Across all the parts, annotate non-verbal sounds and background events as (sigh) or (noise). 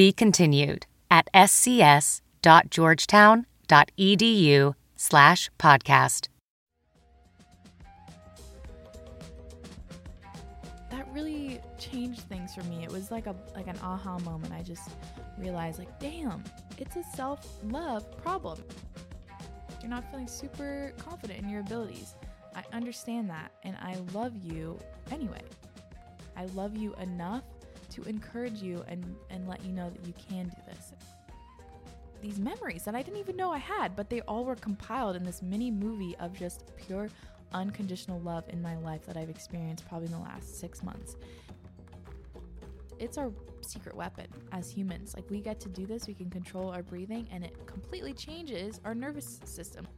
Be continued at scs.georgetown.edu slash podcast. that really changed things for me. It was like a like an aha moment. I just realized like, damn, it's a self-love problem. You're not feeling super confident in your abilities. I understand that and I love you anyway. I love you enough to encourage you and and let you know that you can do this. These memories that I didn't even know I had, but they all were compiled in this mini movie of just pure unconditional love in my life that I've experienced probably in the last six months. It's our secret weapon as humans. Like, we get to do this, we can control our breathing, and it completely changes our nervous system.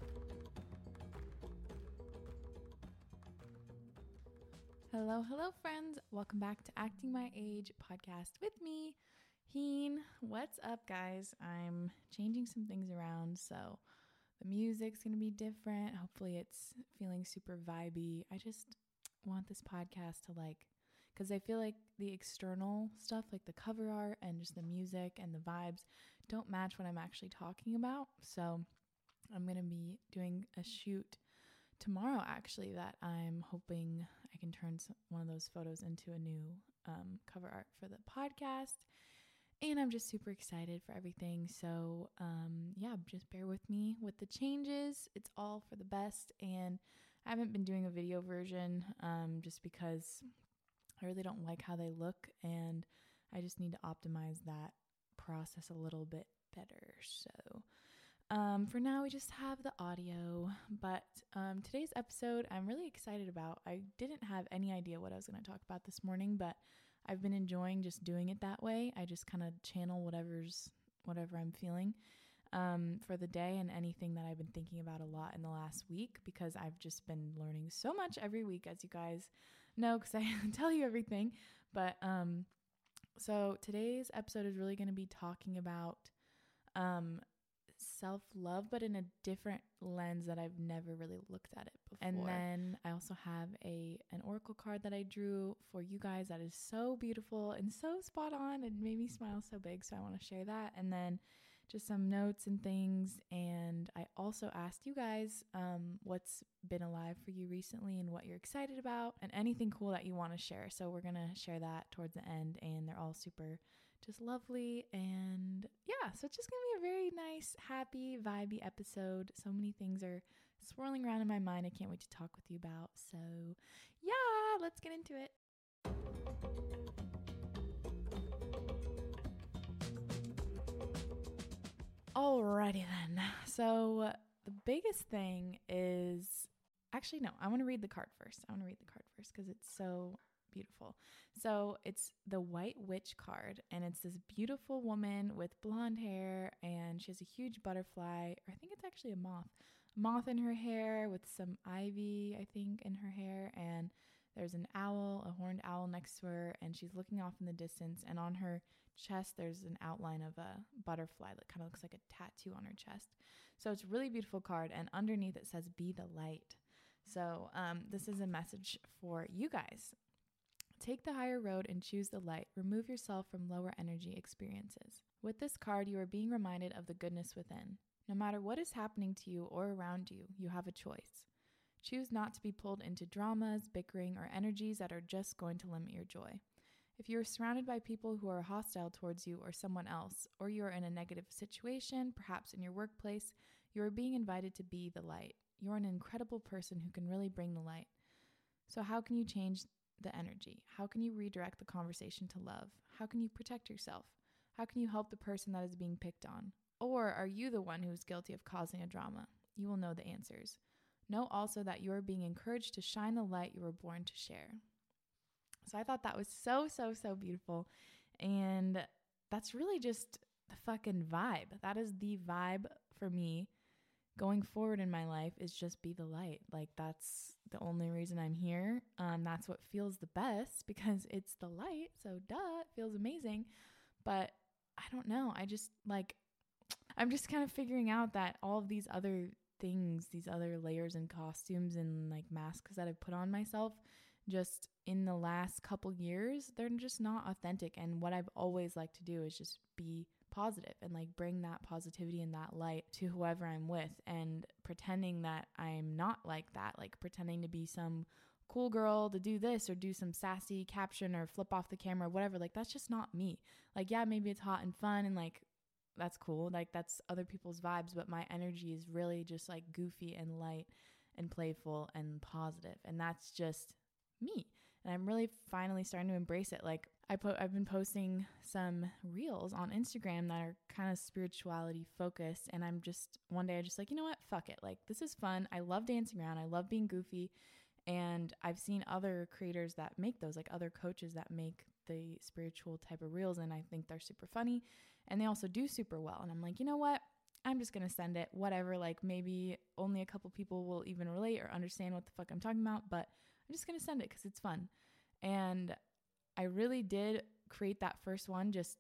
Hello, hello, friends. Welcome back to Acting My Age podcast with me, Heen. What's up, guys? I'm changing some things around, so the music's going to be different. Hopefully, it's feeling super vibey. I just want this podcast to like, because I feel like the external stuff, like the cover art and just the music and the vibes, don't match what I'm actually talking about. So, I'm going to be doing a shoot tomorrow, actually, that I'm hoping I can turn one of those photos into a new um, cover art for the podcast and I'm just super excited for everything. So, um, yeah, just bear with me with the changes. It's all for the best, and I haven't been doing a video version um, just because I really don't like how they look, and I just need to optimize that process a little bit better. So, um, for now, we just have the audio, but um, today's episode I'm really excited about. I didn't have any idea what I was going to talk about this morning, but I've been enjoying just doing it that way. I just kind of channel whatever's whatever I'm feeling um, for the day and anything that I've been thinking about a lot in the last week because I've just been learning so much every week, as you guys know, because I (laughs) tell you everything. But um, so today's episode is really going to be talking about um, self love, but in a different lens that I've never really looked at it before. And then I also have a an oracle card that I drew for you guys that is so beautiful and so spot on. and made me smile so big, so I want to share that. And then just some notes and things. And I also asked you guys um, what's been alive for you recently and what you're excited about and anything cool that you want to share. So we're going to share that towards the end, and they're all super just lovely. And yeah, so it's just to be a very nice, happy, vibey episode. So many things are swirling around in my mind I can't wait to talk with you about. So yeah, let's get into it. Alrighty then. So the biggest thing is actually no, I want to read the card first. I want to read the card first because it's so beautiful. So it's the White Witch card, and it's this beautiful woman with blonde hair, and she has a huge butterfly, or I think it's actually a moth, moth in her hair with some ivy, I think, in her hair, and there's an owl, a horned owl next to her, and she's looking off in the distance, and on her chest there's an outline of a butterfly that kind of looks like a tattoo on her chest. So it's a really beautiful card, and underneath it says "Be the light." So um, this is a message for you guys. Take the higher road and choose the light. Remove yourself from lower energy experiences. With this card, you are being reminded of the goodness within. No matter what is happening to you or around you, you have a choice. Choose not to be pulled into dramas, bickering, or energies that are just going to limit your joy. If you are surrounded by people who are hostile towards you or someone else, or you are in a negative situation, perhaps in your workplace, you are being invited to be the light. You're an incredible person who can really bring the light. So, how can you change the energy? How can you redirect the conversation to love? How can you protect yourself? How can you help the person that is being picked on? Or are you the one who is guilty of causing a drama? You will know the answers. Know also that you are being encouraged to shine the light you were born to share. So I thought that was so, so, so beautiful. And that's really just the fucking vibe. That is the vibe for me going forward in my life is just be the light. Like that's the only reason I'm here. Um, that's what feels the best (laughs) because it's the light. So duh, it feels amazing. But I don't know. I just like (tsk) I'm just kind of figuring out that all of these other things, these other layers and costumes and like masks that I've put on myself just in the last couple years, they're just not authentic. And what I've always liked to do is just be positive and like bring that positivity and that light to whoever I'm with and pretending that I'm not like that, like pretending to be some cool girl to do this or do some sassy caption or flip off the camera, whatever. Like that's just not me. Like, yeah, maybe it's hot and fun and like that's cool. Like that's other people's vibes, but my energy is really just like goofy and light and playful and positive. And that's just me. And I'm really finally starting to embrace it. Like I put I've been posting some reels on Instagram that are kind of spirituality focused and I'm just one day I just like, you know what? Fuck it. Like this is fun. I love dancing around. I love being goofy. And I've seen other creators that make those, like other coaches that make the spiritual type of reels and I think they're super funny and they also do super well. And I'm like, you know what? I'm just going to send it, whatever. Like maybe only a couple people will even relate or understand what the fuck I'm talking about, but I'm just going to send it because it's fun. And I really did create that first one just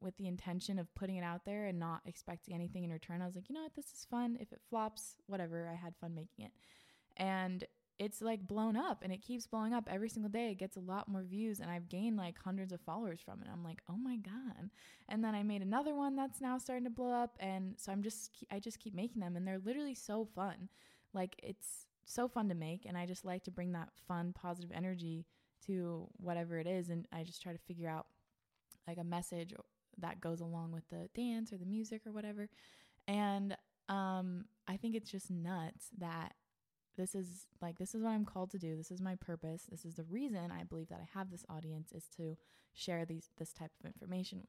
with the intention of putting it out there and not expecting anything in return. I was like, you know what? This is fun. If it flops, whatever. I had fun making it. And it's like blown up and it keeps blowing up every single day. It gets a lot more views and I've gained like hundreds of followers from it. I'm like, "Oh my god." And then I made another one that's now starting to blow up and so I'm just I just keep making them and they're literally so fun. Like it's so fun to make and I just like to bring that fun positive energy to whatever it is and I just try to figure out like a message that goes along with the dance or the music or whatever. And um I think it's just nuts that this is like this is what I'm called to do. This is my purpose. This is the reason I believe that I have this audience is to share these this type of information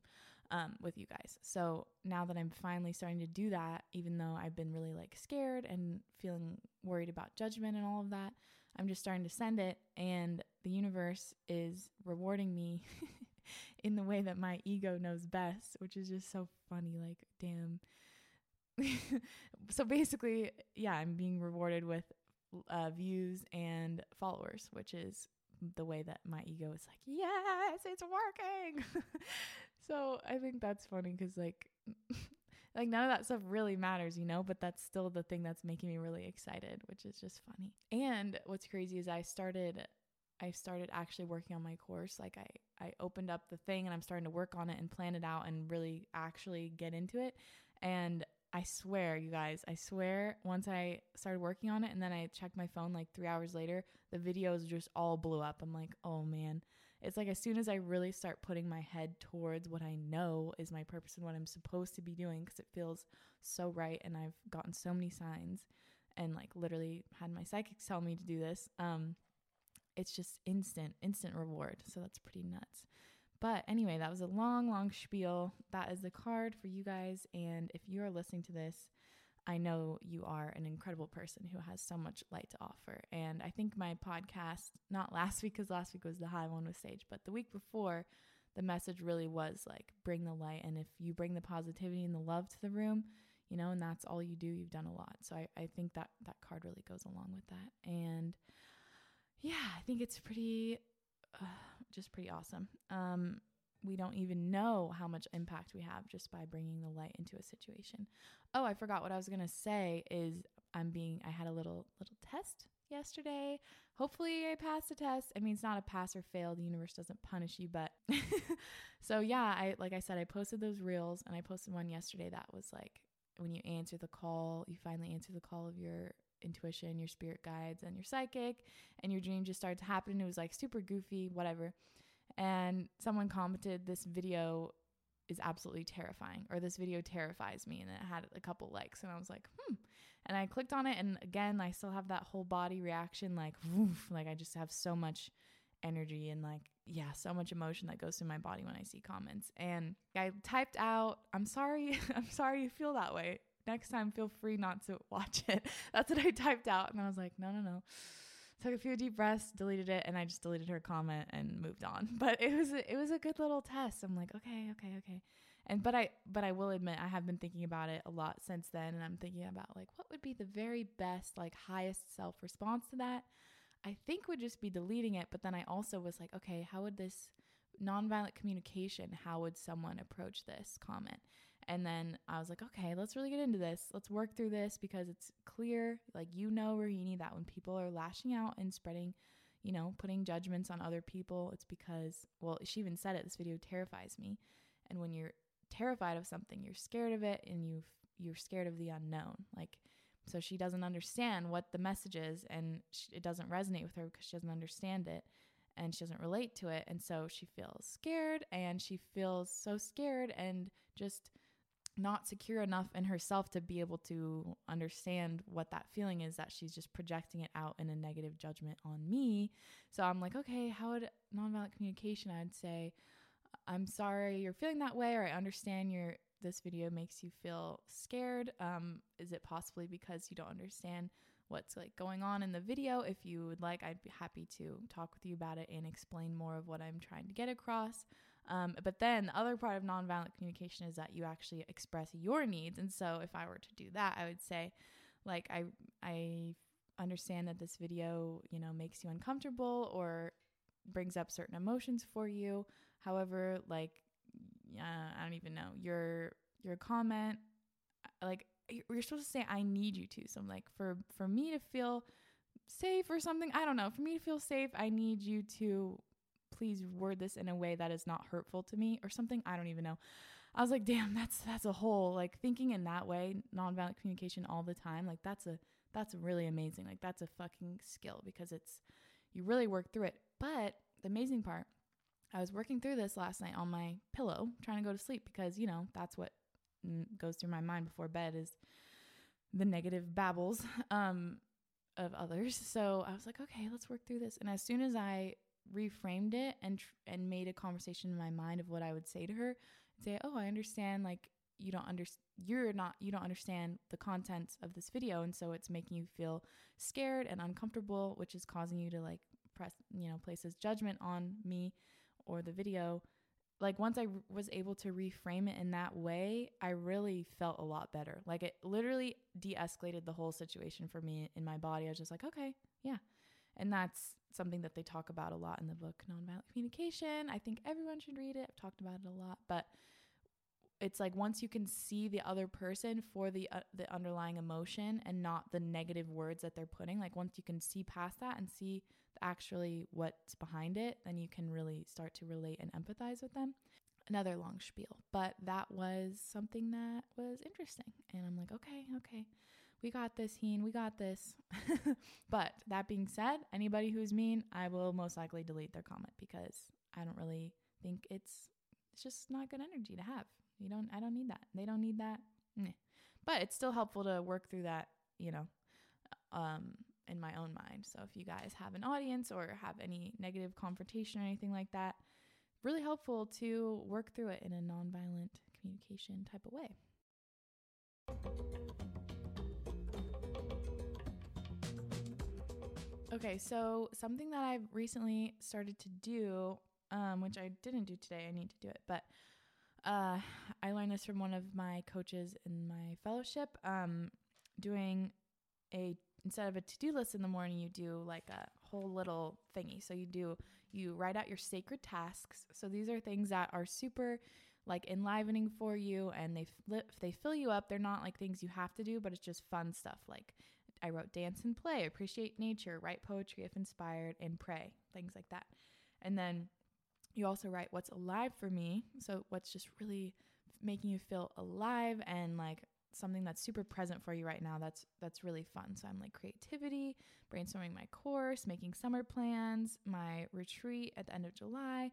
um, with you guys. So now that I'm finally starting to do that, even though I've been really like scared and feeling worried about judgment and all of that, I'm just starting to send it, and the universe is rewarding me (laughs) in the way that my ego knows best, which is just so funny. Like, damn. (laughs) so basically, yeah, I'm being rewarded with uh, views and followers, which is the way that my ego is like, yes, it's working. (laughs) so I think that's funny because like, like none of that stuff really matters, you know. But that's still the thing that's making me really excited, which is just funny. And what's crazy is I started, I started actually working on my course. Like I, I opened up the thing and I'm starting to work on it and plan it out and really actually get into it. And I swear, you guys, I swear, once I started working on it and then I checked my phone like three hours later, the videos just all blew up. I'm like, oh man. It's like as soon as I really start putting my head towards what I know is my purpose and what I'm supposed to be doing, because it feels so right and I've gotten so many signs and like literally had my psychics tell me to do this. Um, it's just instant, instant reward. So that's pretty nuts. But anyway, that was a long, long spiel. That is the card for you guys. And if you are listening to this, I know you are an incredible person who has so much light to offer. And I think my podcast, not last (laughs) week, because last week was the high one with Sage, but the week before, the message really was like, bring the light. And if you bring the positivity and the love to the room, you know, and that's all you do, you've done a lot. So I, I think that that card really goes along with that. And yeah, I think it's pretty uh, just pretty awesome. Um, we don't even know how much impact we have just by bringing the light into a situation. Oh, I forgot what I was gonna say. Is I'm being I had a little little test yesterday. Hopefully, I passed the test. I mean, it's not a pass or fail. The universe doesn't punish you, but (laughs) so yeah, I like I said, I posted those reels, and I posted one yesterday that was like when you answer the call, you finally answer the call of your intuition, your spirit guides, and your psychic, and your dream just starts to happen. It was like super goofy, whatever. And someone commented, This video is absolutely terrifying, or this video terrifies me. And it had a couple likes, and I was like, hmm. And I clicked on it, and again, I still have that whole body reaction like, woof, like I just have so much energy and like yeah so much emotion that goes through my body when i see comments and i typed out i'm sorry (laughs) i'm sorry you feel that way next time feel free not to (laughs) watch it. That's what I typed out. And I was like, no, no, no. Took a few deep breaths, deleted it, and I just deleted her comment and moved on. (laughs) But it was a, it was a good little test. I'm like, okay, okay, okay. And but I but I will admit I have been thinking about it a lot since then and I'm thinking about like what would be the very best like highest self response to that? I think would just be deleting it, but then I also was like, okay, how would this nonviolent communication, how would someone approach this comment? And then I was like, okay, let's really get into this. Let's work through this because it's clear, like you know, Rahini, that when people are lashing out and spreading, you know, putting judgments on other people, it's because, well, she even said it, this video terrifies me. And when you're terrified of something, you're scared of it and you you're scared of the unknown. Like so she doesn't understand what the message is and she, it doesn't resonate with her because she doesn't understand it and she doesn't relate to it and so she feels scared and she feels so scared and just not secure enough in herself to be able to understand what that feeling is that she's just projecting it out in a negative judgment on me. So I'm like, okay, how would nonviolent communication? I'd say, I'm sorry you're feeling that way, or I understand your this video makes you feel scared. Um, is it possibly because you don't understand what's like going on in the video? If you would like, I'd be happy to talk with you about it and explain more of what I'm trying to get across. Um, but then the other part of nonviolent communication is that you actually express your needs. And so if I were to do that, I would say, like, I I understand that this video, you know, makes you uncomfortable or brings up certain emotions for you. However, like, uh, I don't even know your your comment, like you're supposed to say I need you to. So I'm like for for me to feel safe or something. I don't know. For me to feel safe, I need you to please word this in a way that is not hurtful to me or something. I don't even know. I was like, damn, that's that's a whole like thinking in that way, nonviolent communication all the time. Like that's a that's really amazing. Like that's a fucking skill because it's you really work through it. But the amazing part, I was working through this last night on my pillow, trying to go to sleep because you know that's what goes through my mind before bed is the negative babbles (laughs) um, of others. So I was like, okay, let's work through this. And as soon as I reframed it and tr- and made a conversation in my mind of what I would say to her, say, "Oh, I understand like you don't understand you're not you don't understand the contents of this video and so it's making you feel scared and uncomfortable, which is causing you to like press, you know, places judgment on me or the video." Like once I r- was able to reframe it in that way, I really felt a lot better. Like it literally de-escalated the whole situation for me in my body. I was just like, "Okay, yeah." And that's something that they talk about a lot in the book Nonviolent Communication. I think everyone should read it. I've talked about it a lot, but it's like once you can see the other person for the uh, the underlying emotion and not the negative words that they're putting, like once you can see past that and see actually what's behind it, then you can really start to relate and empathize with them. Another long spiel, but that was something that was interesting. And I'm like, okay, okay we got this, Heen, we got this. (laughs) but that being said, anybody who's mean, I will most likely delete their comment because I don't really think it's it's just not good energy to have. You don't I don't need that. They don't need that. But it's still helpful to work through that, you know, um in my own mind. So if you guys have an audience or have any negative confrontation or anything like that, really helpful to work through it in a nonviolent communication type of way. Okay, so something that I've recently started to do, um, which I didn't do today, I need to do it, but uh, I learned this from one of my coaches in my fellowship. Um, doing a instead of a to do list in the morning, you do like a whole little thingy. So you do you write out your sacred tasks. So these are things that are super like enlivening for you, and they they fill you up. They're not like things you have to do, but it's just fun stuff like I wrote dance and play, appreciate nature, write poetry if inspired, and pray, things like that. And then you also write what's alive for me. So, what's just really making you feel alive and like something that's super present for you right now that's that's really fun so i'm like creativity brainstorming my course making summer plans my retreat at the end of july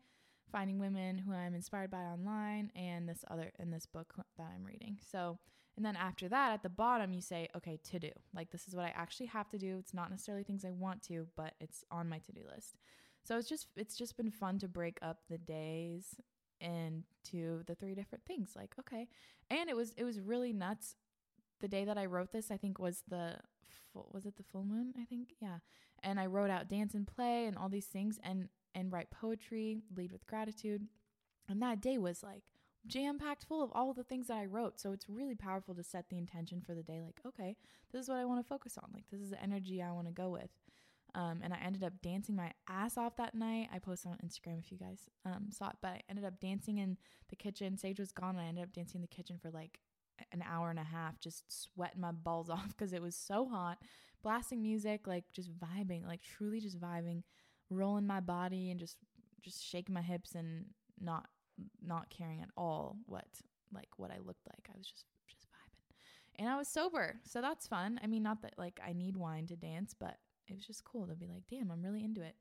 finding women who i'm inspired by online and this other in this book that i'm reading so and then after that, at the bottom, you say, okay, to do. Like, this is what I actually have to do. It's not necessarily things I want to, but it's on my to do list. So it's just it's just been fun to break up the days into the three different things. Like, okay, and it was it was really nuts. The day that I wrote this, I think was the full, was it the full moon? I think yeah. And I wrote out dance and play and all these things and and write poetry, lead with gratitude. And that day was like jam packed full of all the things that I wrote. So it's really powerful to set the intention for the day. Like, okay, this is what I want to focus on. Like, this is the energy I want to go with. Um, and I ended up dancing my ass off that night. I posted on Instagram if you guys um, saw it, but I ended up dancing in the kitchen. Sage was gone, and I ended up dancing in the kitchen for like an hour and a half, just sweating my balls (laughs) off because it was so hot. Blasting music, like just vibing, like truly just vibing, rolling my body and just just shaking my hips and not not caring at all what like what I looked like. I was just just vibing. And I was sober. So that's fun. I mean, not that like I need wine to dance, but it was just cool to be like, "Damn, I'm really into it."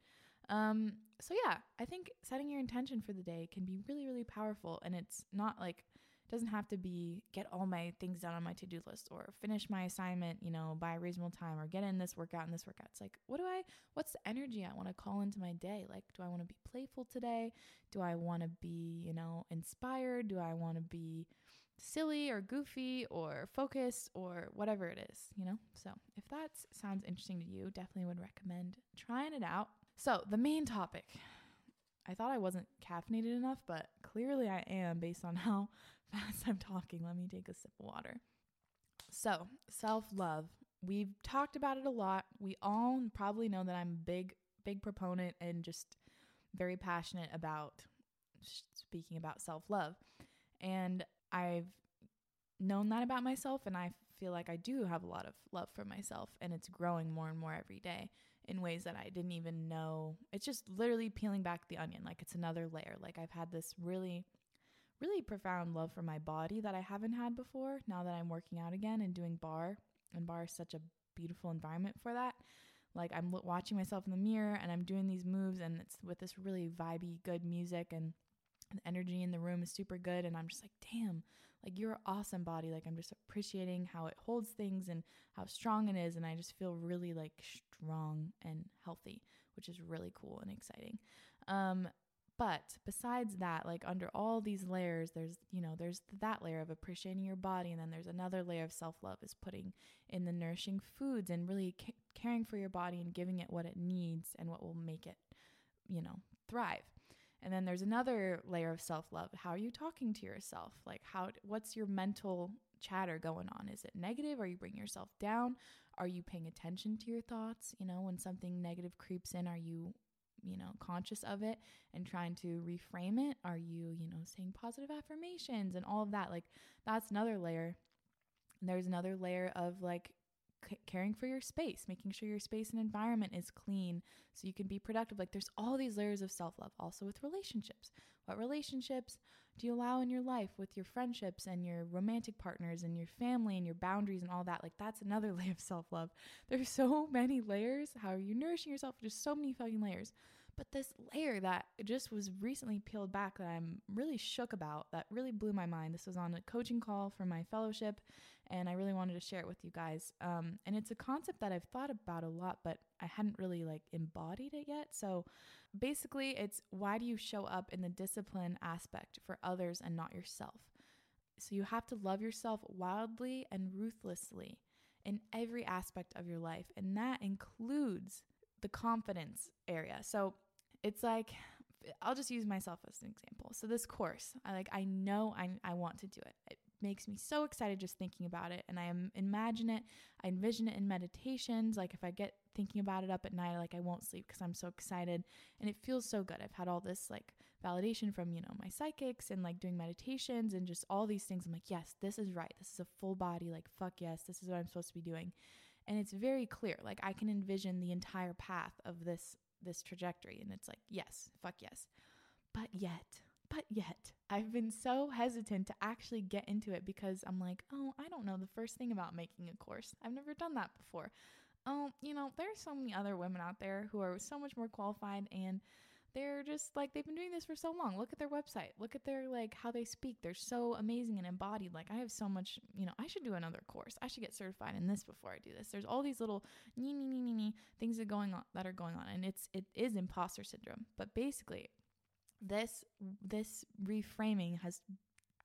Um so yeah, I think setting your intention for the day can be really really powerful and it's not like doesn't have to be get all my things done on my to-do list or finish my assignment, you know, by a reasonable time or get in this workout and this workout. It's like, what do I what's the energy I want to call into my day? Like, do I want to be playful today? Do I want to be, you know, inspired? Do I want to be silly or goofy or focused or whatever it is, you know? So, if that sounds interesting to you, definitely would recommend trying it out. So, the main topic. I thought I wasn't caffeinated enough, but clearly I am based on (laughs) how fast I'm talking. Let me take a sip of water. So, self love. We've talked about it a lot. We all probably know that I'm a big, big proponent and just very passionate about speaking about self love. And I've known that about myself, and I feel like I do have a lot of love for myself, and it's growing more and more every day in ways that I didn't even know. It's just literally peeling back the onion, like it's another layer. Like I've had this really really profound love for my body that I haven't had before now that I'm working out again and doing barre. And barre is such a beautiful environment for that. Like I'm watching myself in the mirror and I'm doing these moves and it's with this really vibey, good music and the energy in the room is super good. And I'm just like, damn, like you're awesome body. Like I'm just appreciating how it holds things and how strong it is. And I just feel really like strong and healthy, which is really cool and exciting. Um, but besides that, like under all these layers, there's, you know, there's that layer of appreciating your body. And then there's another layer of self love is putting in the nourishing foods and really ca- caring for your body and giving it what it needs and what will make it, you know, thrive. And then there's another layer of self love. How are you talking to yourself? Like, how, what's your mental chatter going on? Is it negative? Are you bringing yourself down? Are you paying attention to your thoughts? You know, when something negative creeps in, are you you know, conscious of it and trying to reframe it? Are you, you know, saying positive affirmations and all of that? Like, that's another layer. There's another layer of like c- caring for your space, making sure your space and environment is clean so you can be productive. Like, there's all these layers of self love also with relationships. What relationships do you allow in your life with your friendships and your romantic partners and your family and your boundaries and all that? Like, that's another (laughs) layer of self love. There's so many layers. How are you nourishing yourself? Just so many fucking layers. But this layer that just was recently peeled back that I'm really shook about, that really blew my mind. This was on a coaching call for my fellowship, and I really wanted to share it with you guys. Um, and it's a concept that I've thought about a lot, but I hadn't really like embodied it yet. So basically, it's why do you show up in the discipline aspect for others and not yourself? So you have to love yourself wildly and ruthlessly in every aspect of your life, and that includes the confidence area. So it's like I'll just use myself as an example. So this course, I like I know I I want to do it. Makes me so excited just thinking about it and I imagine it. I envision it in meditations. Like if I get thinking about it up at night, like I won't sleep because I'm so excited and it feels so good. I've had all this like validation from, you know, my psychics and like doing meditations and just all these things. I'm like, yes, this is right. This is a full body like fuck yes, this is what I'm supposed to be doing. And it's very clear. Like I can envision the entire path of this this trajectory and it's like, yes, fuck yes. But yet, but yet, I've been so hesitant to actually get into it because I'm like, oh, I don't know the first thing about making a course. I've never done that before. Oh, you know, there's so many other women out there who are so much more qualified and they're just like they've been doing this for so long. Look at their website. Look at their like how they speak. They're so amazing and embodied. Like I have so much, you know, I should do another course. I should get certified in this before I do this. There's all these little nee nee nee nee nee things that going on that are going on and it's it is imposter syndrome. But basically, this this reframing has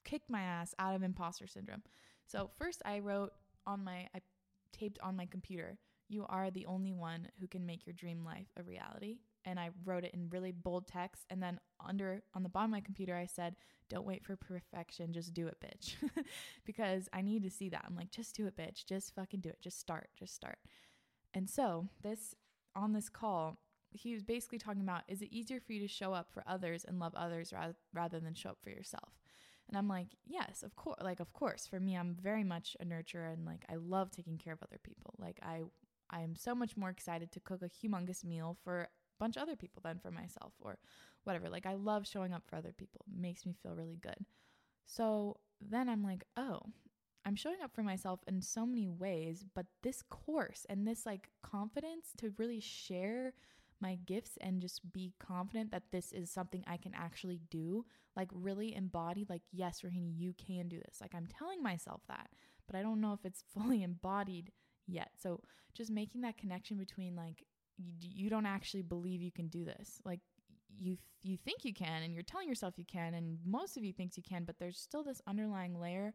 kicked my ass out of imposter syndrome. So first I wrote on my I taped on my computer, you are the only one who can make your dream life a reality and I wrote it in really bold text. And then under on the bottom of my computer, I said, Don't wait for perfection, just do it, bitch. (laughs) because I need to see that. I'm like, Just do it, bitch. Just fucking do it. Just start. Just start. And so, this on this call, he was basically talking about is it easier for you to show up for others and love others rather, rather than show up for yourself? And I'm like, yes, of course. Like, of course. For me, I'm very much a nurturer and like I love taking care of other people. Like, I I am so much more excited to cook a humongous meal for a bunch of other people than for myself or whatever. Like, I love showing up for other people. It makes me feel really good. So then I'm like, oh, I'm showing up for myself in so many ways, but this course and this like confidence to really share my gifts and just be confident that this is something I can actually do, like really embody, like, yes, Rahini, you can do this. Like, I'm telling myself that, but I don't know if it's (laughs) fully embodied yet. So, just making that connection between like, you, you don't actually believe you can do this. Like, you you think you can and you're telling yourself you can and most of you thinks you can but there's still this underlying layer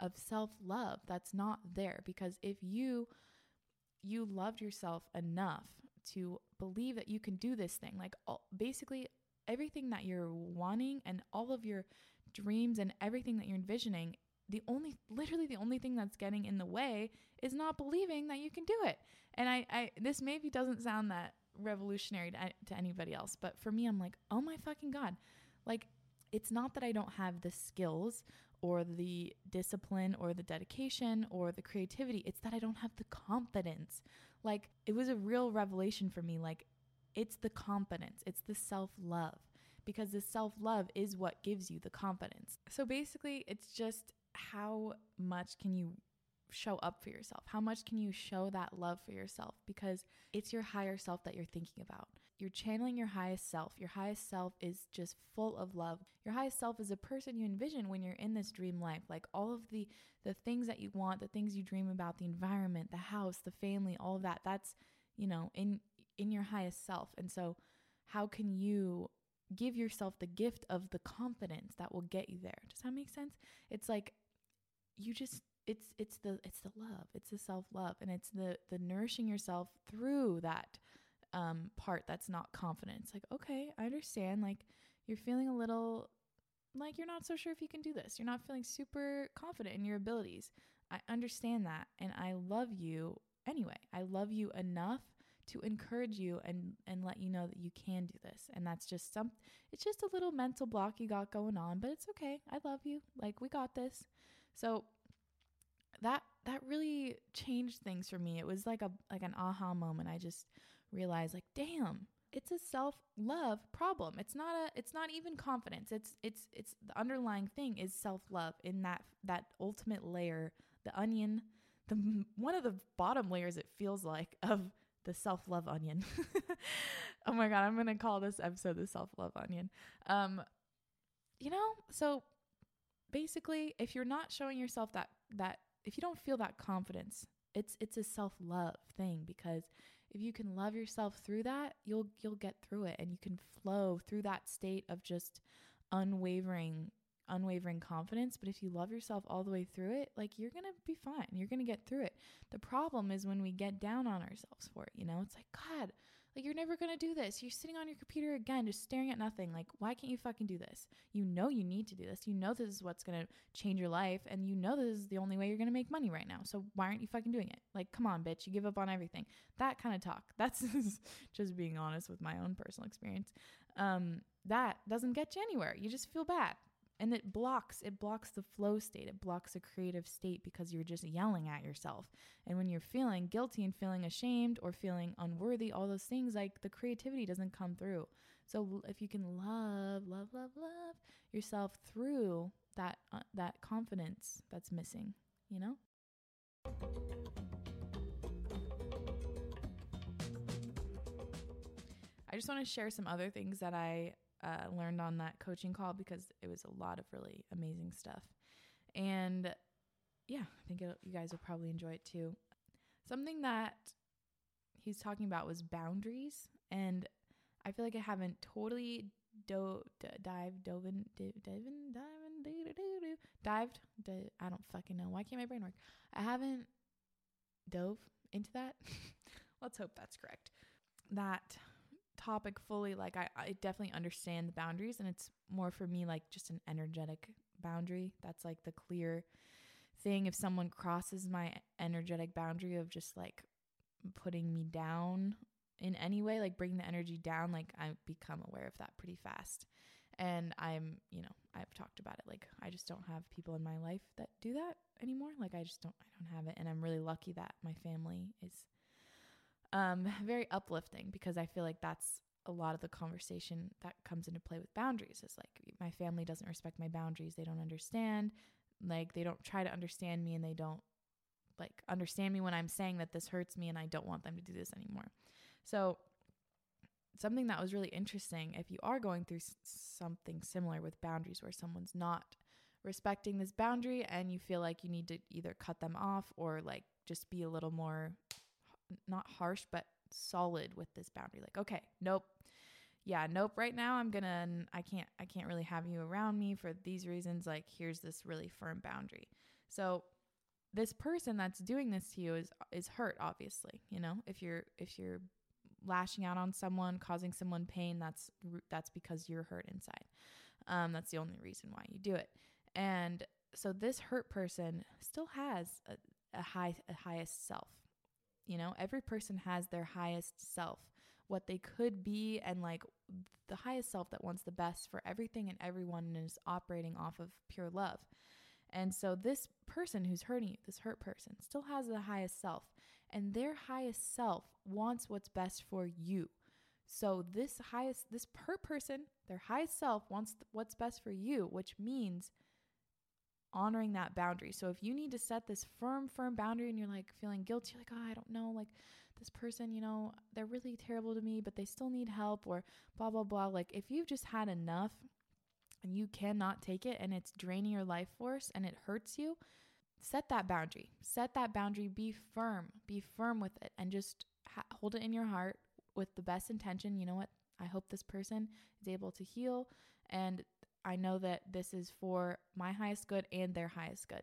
of self-love that's not there because if you you loved yourself enough to believe that you can do this thing. Like all, basically everything that you're wanting and all of your dreams and everything that you're envisioning, the only literally the only thing that's getting in the way is not believing that you can do it. And I, I this maybe doesn't sound that revolutionary to, to anybody else, but for me I'm like, "Oh my fucking god." Like it's not that I don't have the skills or the discipline or the dedication or the creativity. It's that I don't have the confidence. Like it was a real revelation for me. Like it's the confidence, it's the self love because the self love is what gives you the confidence. So basically, it's just how much can you show up for yourself? How much can you show that love for yourself? Because it's your higher self that you're thinking about. You're channeling your highest self. Your highest self is just full of love. Your highest self is a person you envision when you're in this dream life. Like all of the the things that you want, the things you dream about, the environment, the house, the family, all of that. That's, you know, in in your highest self. And so how can you give yourself the gift of the confidence that will get you there? Does that make sense? It's like you just it's it's the it's the love it's the self-love and it's the the nourishing yourself through that um part that's not confidence. Like okay i understand like you're feeling a little like you're not so sure if you can do this. You're not feeling super confident in your abilities. I understand that and i love you anyway. I love you enough to encourage you and and let you know that you can do this. And that's just some it's just a little mental block you got going on but it's okay. I love you. Like we got this. So that that really changed things for me. It was like a like an aha moment. I just realized like, damn, it's a self-love problem. It's not a it's not even confidence. It's it's it's the underlying thing is self-love in that that ultimate layer, the onion, the one of the bottom layers it feels like of the self-love onion. (laughs) oh my god, I'm to call this episode the self-love onion. Um you know, so basically if you're not showing yourself that that if you don't feel that confidence, it's it's a self-love thing because if you can love yourself through that, you'll you'll get through it and you can flow through that state of just unwavering unwavering confidence, but if you love yourself all the way through it, like you're going to be fine. You're going to get through it. The problem is when we get down on ourselves for it, you know? It's like, god, like, you're never gonna do this. You're sitting on your computer again, just staring at nothing. Like, why can't you fucking do this? You know you need to do this. You know this is what's gonna change your life, and you know this is the only way you're gonna make money right now. So why aren't you fucking doing it? Like, come on, bitch. You give up on everything. That kind of talk. (laughs) That's just being honest with my own personal experience. Um, that doesn't get you anywhere. You just feel bad and it blocks it blocks the flow state. It blocks a creative state because you're just yelling at yourself. And when you're feeling guilty and feeling ashamed or feeling unworthy all those things like the creativity doesn't come through. So if you can love love love love yourself through that uh, that confidence that's missing you know? I just want to share some other things that I uh, learned on that coaching call because it was a lot of really amazing stuff. And yeah, I think you guys will probably enjoy it too. Something that he's talking about was boundaries. And I feel like I haven't totally do, d- dived, dove in, d- diving, diving, do, do, do, do, dived. D- I don't fucking know. Why can't my brain work? I haven't dove into that. (laughs) Let's hope that's correct. That topic fully. Like I, I definitely understand the boundaries and it's more for me like just an energetic boundary. That's like the clear thing. If someone crosses my energetic boundary of just like putting me down in any way, like bringing the energy down, like I become aware of that pretty fast. And I'm, you know, I've talked about it. Like I just don't have people in my life that do that anymore. Like I just don't, I don't have it. And I'm really lucky that my family is um, (laughs) very uplifting because I feel like that's a lot of the conversation that comes into play with boundaries is like my family doesn't respect my boundaries. They don't understand. Like they don't try to understand me and they don't like understand me when I'm saying that this hurts me and I don't want them to do this anymore. So something that was really interesting if you are going through s- something similar with boundaries where someone's not respecting this boundary and you feel like you need to either cut them off or like just be a little more not harsh but solid with this boundary. Like okay nope. Yeah nope right now i'm gonna i can't i can't really have you around me for these reasons. Like here's this really firm boundary. So this person that's doing this to you is is hurt obviously you know? If you're if you're lashing out on someone causing someone pain that's that's because you're hurt inside. Um, that's the only reason why you do it. And so this hurt person still has a, a high a highest self you know, every person has their highest self, what they could be, and like the highest self that wants the best for everything and everyone and is operating off of pure love. And so this person who's hurting you, this hurt person, still has the highest self, and their highest self wants what's best for you. So this highest this hurt person, their highest self wants what's best for you, which means honoring that boundary. So if you need to set this firm, firm boundary and you're like feeling guilty, like, oh, I don't know, like this person, you know, they're really terrible to me, but they still need help or blah, blah, blah. Like if you've just had enough and you cannot take it and it's draining your life force and it hurts you, set that boundary. Set that boundary. Be firm. Be firm with it and just ha- hold it in your heart with the best intention. You know what? I hope this person is able to heal and I know that this is for my highest good and their highest good.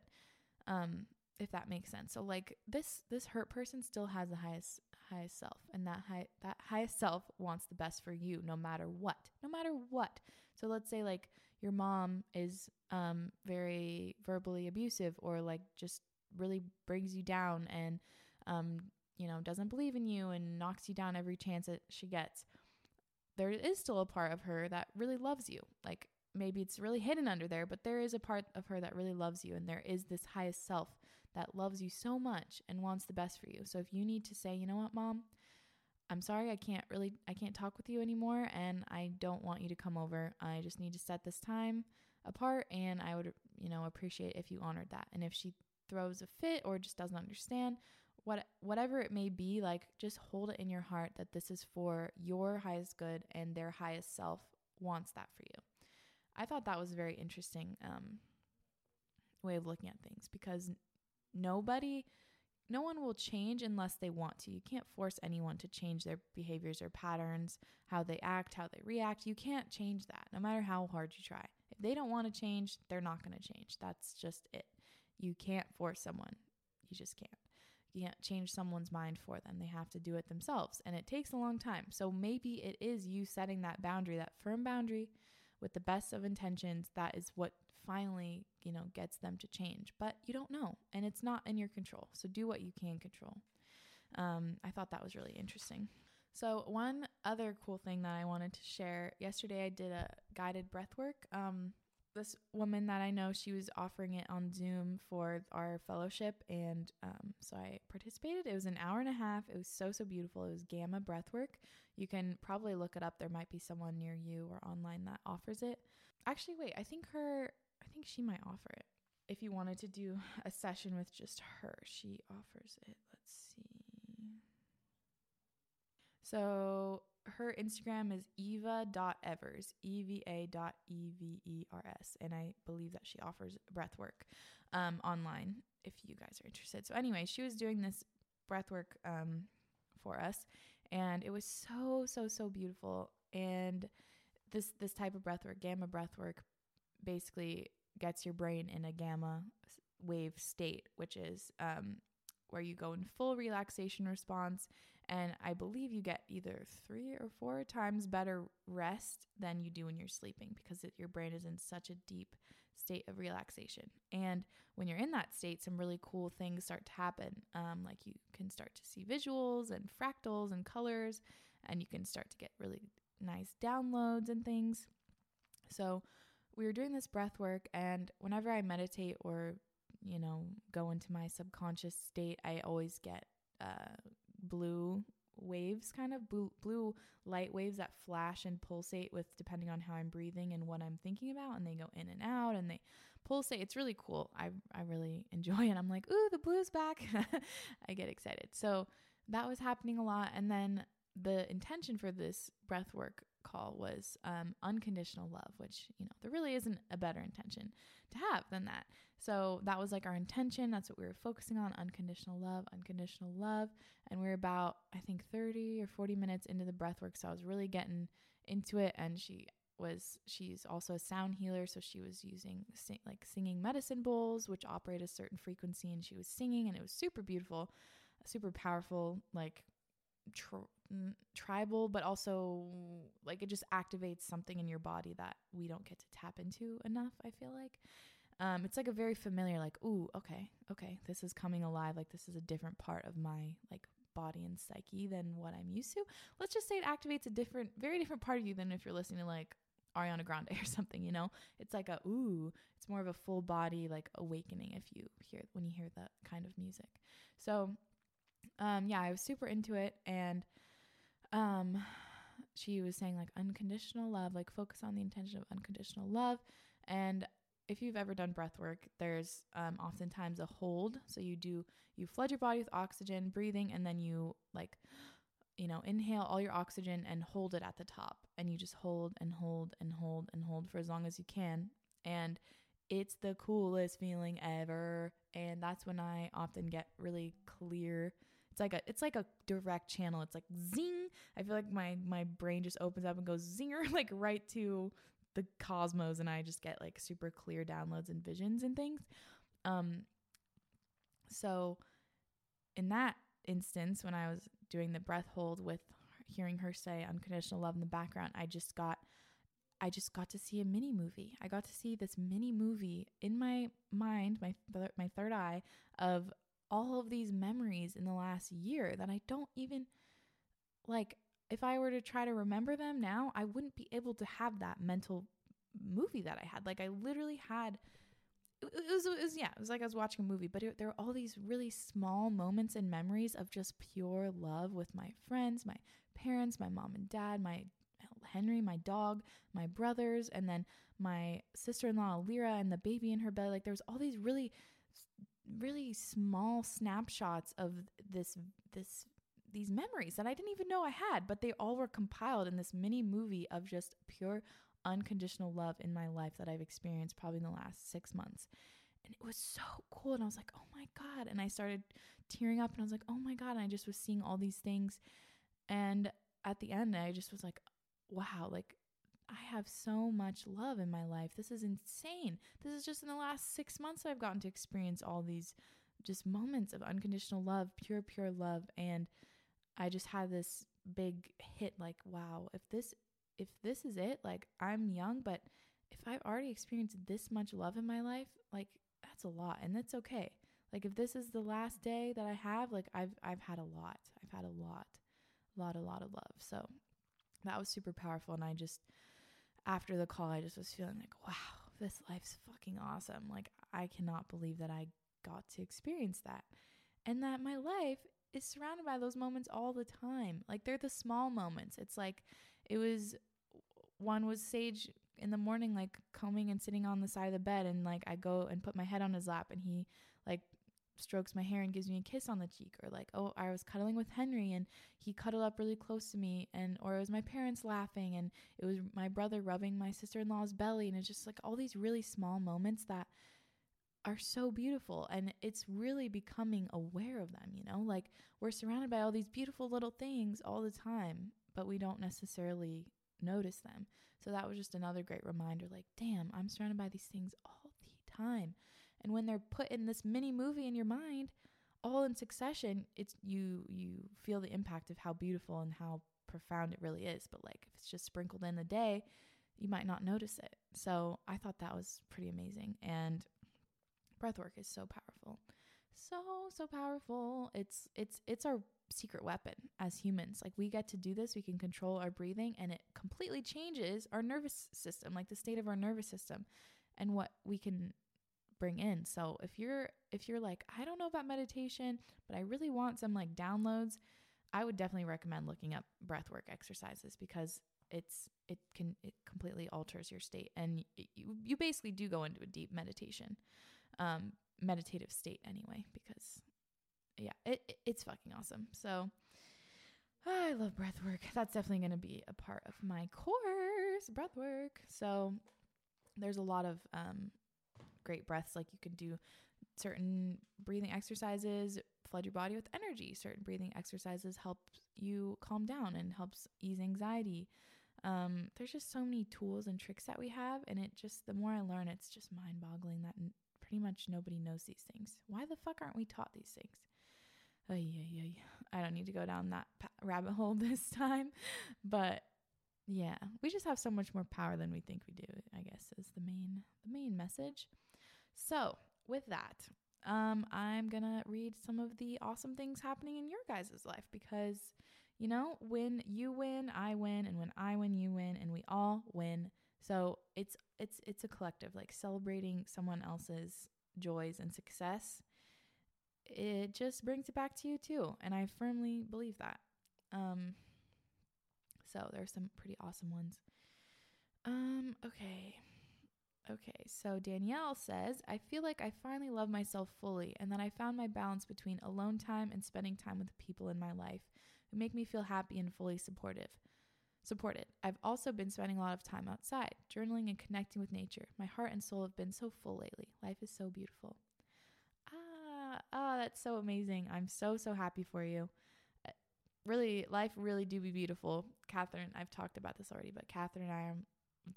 Um, if that makes sense. So like this this hurt person still has the highest highest self and that high that highest self wants the best for you no matter what. No matter what. So let's say like your mom is um very verbally abusive or like just really brings you down and um you know doesn't believe in you and knocks you down every chance that she gets. There is still a part of her that really loves you. Like maybe it's really hidden under there, but there is a part of her that really loves you. And there is this highest self that loves you so much and wants the best for you. So if you need to say, you know what, mom, I'm sorry, I can't really, I can't talk with you anymore. And I don't want you to come over. I just need to set this time apart. And I would, you know, appreciate if you honored that. And if she throws a fit or just doesn't understand, what whatever it may be, like just hold it in your heart that this is for your highest good and their highest self wants that for you. I thought that was a very interesting um, way of looking at things because nobody, no one will change unless they want to. You can't force anyone to change their behaviors or patterns, how they act, how they react. You can't change that no matter how hard you try. If they don't want to change, they're not going to change. That's just it. You can't force someone. You just can't. You can't change someone's mind for them. They have to do it themselves. And it takes a long time. So maybe it is you setting that boundary, that firm boundary with the best of intentions, that is what finally, you know, gets them to change. But you don't know, and it's not in your control. So do what you can control. Um, I thought that was really interesting. So one other cool thing that I wanted to share yesterday, I did a guided breath work. Um, this woman that I know, she was offering it on Zoom for our fellowship, and um, so I participated. It was an hour and a half. It was so so beautiful. It was Gamma Breathwork. You can probably look it up. There might be someone near you or online that offers it. Actually, wait. I think her. I think she might offer it. If you wanted to do a session with just her, she offers it. Let's see. So her Instagram is eva.evers, E-V-A dot E-V-E-R-S. And I believe that she offers breath work um, online if you guys are interested. So anyway, she was doing this breath work um, for us. And it was so, so, so beautiful. And this this type of breath work, gamma breath work, basically gets your brain in a gamma wave state, which is um, where you go in full relaxation response. And I believe you get either three or four times better rest than you do when you're sleeping because it, your brain is in such a deep state of relaxation. And when you're in that state, some really cool things start to happen. Um, like you can start to see visuals and fractals and colors, and you can start to get really nice downloads and things. So we were doing this breath work, and whenever I meditate or you know go into my subconscious state, I always get uh, blue waves kind of blue, light waves that flash and pulsate with depending on how I'm breathing and what I'm thinking about and they go in and out and they pulsate. It's really cool. I I really (laughs) enjoy it. I'm like ooh the blue's back. (laughs) I get excited. So that was happening a lot. And then the intention for this breath work call was um, unconditional love, which, you know, there really isn't a better intention to have than that. So that was like our intention. That's what we were focusing on unconditional love, unconditional love. And we are about, I think, 30 or 40 minutes into the breath work. So I was really getting into it. And she was, she's also a sound healer. So she was using sing, like singing medicine bowls, which operate a certain frequency. And she was singing, and it was super beautiful, super powerful, like, tr- tribal, but also like it just activates something in your body that we don't get to tap into enough. I feel like um, it's like a very familiar, like, ooh, okay, okay, this is coming alive. Like this is a different part of my like body and psyche than what I'm used to. Let's just say it activates a different, very different part of you than if you're listening to like Ariana Grande (laughs) or something, you know? It's like a ooh, it's more of a full body like awakening if you hear when you hear that kind of music. So um yeah, I was super into it and um she was saying like unconditional love, like focus on the intention of unconditional love. And if you've ever done breath work, there's um, oftentimes a hold. So you do, you flood your body with oxygen, breathing, and then you like, you know, inhale all your oxygen and hold it at the top. And you just hold and hold and hold and hold for as long as you can. And it's the coolest feeling ever. And that's when I often get really clear it's like a it's like a direct channel. It's like zing. I feel like my my brain just opens up and goes zinger (laughs) like right to the cosmos and I just get like super clear downloads and visions and things. Um so in that instance when I was doing the breath hold with hearing her say unconditional love in the background, I just got I just got to see a mini movie. I got to see this mini movie in my mind, my th- my third eye of all of these memories in the last year that I don't even like if I were to try to remember them now, I wouldn't be able to have that mental movie that I had. Like I literally had it was, it was yeah, it was like I was watching a movie, but it, there were all these really small moments and memories of just pure love with my friends, my parents, my mom and dad, my Henry, my dog, my brothers, and then my sister-in-law Lyra and the baby in her belly. Like there was all these really really small snapshots of this this these memories that I didn't even know I had, but they all were compiled in this mini movie of just pure unconditional love in my life that I've experienced probably in the last 6 months. And it was so cool and I was like, "Oh my god." And I started tearing up and I was like, "Oh my god." And I just was seeing all these things and at the end I just was like, "Wow, like I have so much love in my life. This is insane. This is just in the last six months I've gotten to experience all these just moments of unconditional love, pure, pure love. And I just had this big hit like, wow, if this if this is it, like I'm young, but if I've already experienced this much love in my life, like that's a lot and that's okay. Like if this is the last day that I have, like I've I've had a lot. I've had a lot. A lot, a lot of love. So that was super powerful and I just after the call, I just was feeling like, wow, this life's fucking awesome. Like, I cannot believe that I got to experience that. And that my life is surrounded by those moments all the time. Like, they're the small moments. It's like, it was, one was Sage in the morning, like combing and sitting on the side of the bed. And like, I go and put my head on his lap and he like strokes my hair and gives me a kiss on the cheek or like oh I was cuddling with Henry and he cuddled up really close to me and or it was my parents laughing and it was my brother rubbing my sister-in-law's belly and it's just like all these really small moments that are so beautiful and it's really becoming aware of them you know? Like we're surrounded by all these beautiful little things all the time but we don't necessarily notice them. So that was just another great reminder like damn I'm surrounded by these things all the time and when they're put in this mini movie in your mind, all in succession, it's you you feel the impact of how beautiful and how profound it really is. But like if it's just sprinkled in the day, you might not notice it. So I thought that was pretty amazing. And breath work is so powerful. So, so powerful. It's it's it's our secret weapon as humans. Like we get to do this, we can control our breathing and it completely changes our nervous system, like the state of our nervous system and what we can bring in. So if you're if you're like, I don't know about meditation, but I really want some like downloads, I would definitely recommend looking up breathwork exercises because it's it can it completely alters your state and you, you basically do go into a deep meditation um meditative state anyway because yeah it, it it's fucking awesome so I love breath work. That's definitely going to be a part of my course, breath work. So there's a lot of um, great breaths. Like you can do certain breathing exercises, flood your body with energy. Certain breathing exercises help you calm down and helps ease anxiety. Um, there's just so many tools and tricks that we have, and it just the more I learn, it's just mind boggling that n- pretty much nobody knows these things. Why the fuck aren't we taught these things? Ay, ay, ay. I don't need to go down that rabbit hole (laughs) this time, but yeah, we just have so much more power than we think we do. I guess is the main the main message. So with that, um, I'm gonna read some of the awesome things happening in your guys' life because you know when you win, I win, and when I win, you win, and we all win. So it's it's it's a collective, like celebrating someone else's joys and success. It just brings it back to you too, and I firmly believe that. Um, so there's some pretty awesome ones. Um, okay. Okay, so Danielle says, I feel like I finally love myself fully and that I found my balance between alone time and spending time with the people in my life who make me feel happy and fully supportive. Supported. I've also been spending a lot of time outside, journaling and connecting with nature. My heart and soul have been so full lately. Life is so beautiful. Ah, ah, that's so amazing. I'm so, so happy for you. Really, life really do be beautiful. Catherine, I've talked about this already, but Catherine and I are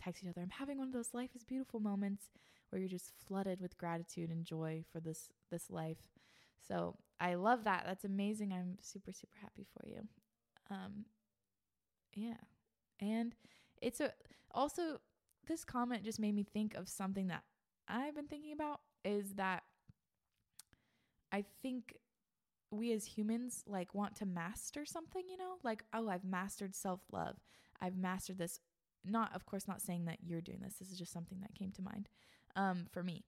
text each other. I'm having one of those life is beautiful moments where you're just flooded with gratitude and joy for this this life. So I love that. That's amazing. I'm super super happy for you. Um, yeah, and it's a also this comment just made me think of something that I've been thinking about is that I think we as humans like want to master something, you know? Like, oh, I've mastered self-love. I've mastered this. Not of course not saying that you're doing this. This is just something that came to mind um, for me.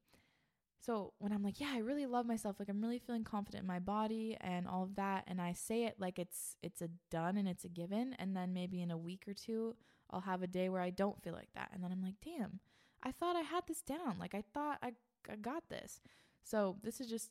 So when i'm like yeah i really love myself. Like i'm really feeling confident in my body and all of that and i say it like it's it's a done and it's a given and then maybe in a week or two i'll have a day where i don't feel like that and then i'm like damn i thought i had this down. Like i thought i, I got this. So this is just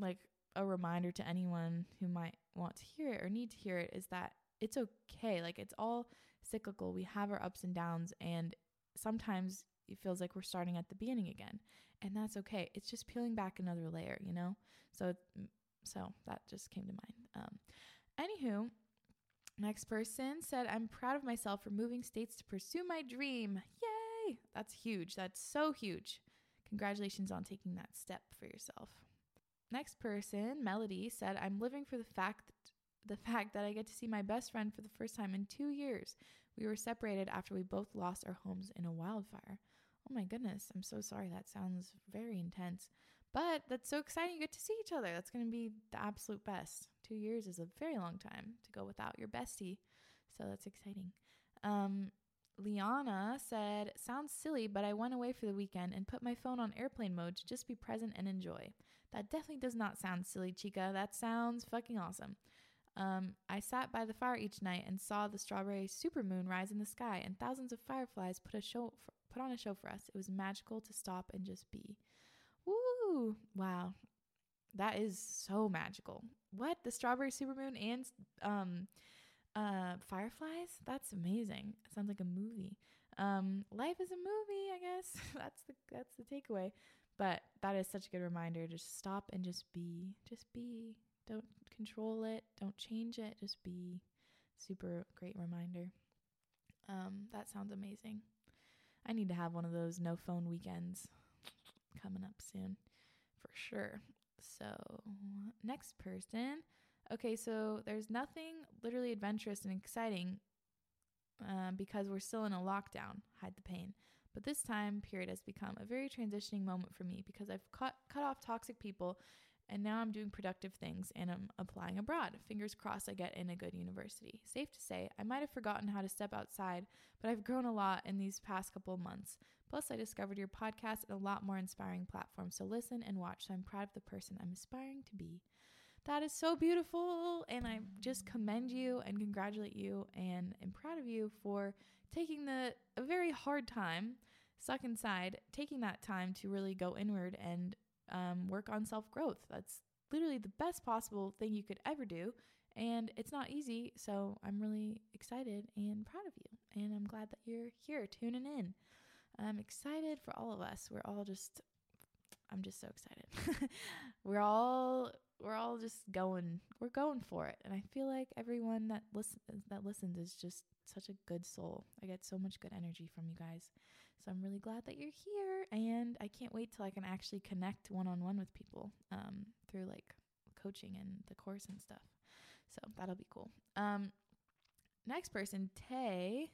like a reminder to anyone who might want to hear it or need to hear it is that it's okay like it's all cyclical. We have our ups and downs, and sometimes it feels like we're starting at the beginning again, and that's okay. It's just peeling back another layer, you know. So, so that just came to mind. Um, anywho, next person said, "I'm proud of myself for moving states to pursue my dream. Yay! That's huge. That's so huge. Congratulations on taking that step for yourself." Next person, Melody, said, I'm living for the fact the fact that I get to see my best friend for the first time in two years. We were separated after we both lost our homes in a wildfire. Oh my goodness, I'm so sorry. That sounds very intense. But that's so exciting. You get to see each other. That's going to be the absolute best. Two years is a very long time to go without your bestie. So that's exciting. Um, Liana said, Sounds silly, but I went away for the weekend and put my phone on airplane mode to just be present and enjoy. That definitely does not sound silly, Chica. That sounds fucking awesome. Um, I sat by the fire each night and saw the strawberry supermoon rise in the sky, and thousands of fireflies put a show for, put on a show for us. It was magical to stop and just be. Woo! Wow, that is so magical. What the strawberry supermoon and um, uh, fireflies? That's amazing. Sounds like a movie. Um, life is a movie, I guess. (laughs) that's the that's the takeaway. But that is such a good reminder. to Just stop and just be. Just be. Don't control it. Don't change it. Just be. Super great reminder. Um, that sounds amazing. I need to have one of those no phone weekends coming up soon for sure. So next person. Okay, so there's nothing literally adventurous and exciting um, because we're still in a lockdown. Hide the pain. But this time period has become a very transitioning moment for me because I've cut cut off toxic people and now I'm doing productive things and I'm applying abroad. Fingers crossed I get in a good university. Safe to say, I might have forgotten how to step outside, but I've grown a lot in these past couple months. Plus, I discovered your podcast and a lot more inspiring platforms to listen and watch, so I'm proud of the person I'm aspiring to be. That is so beautiful, and I just commend you and congratulate you and am proud of you for taking the a very hard time stuck inside, taking that time to really go inward and um, work on self growth. That's literally the best possible thing you could ever do. And it's not easy. So I'm really excited and proud of you. And I'm glad that you're here tuning in. I'm excited for all of us. We're all just, I'm just so excited. (laughs) we're all, we're all just going, we're going for it. And I feel like everyone that listens, that listens is just such a good soul. I get so much good energy from you guys. So I'm really glad that you're here, and I can't wait till I can actually connect one on one with people um, through like coaching and the course and stuff. So that'll be cool. Um, next person, Tay,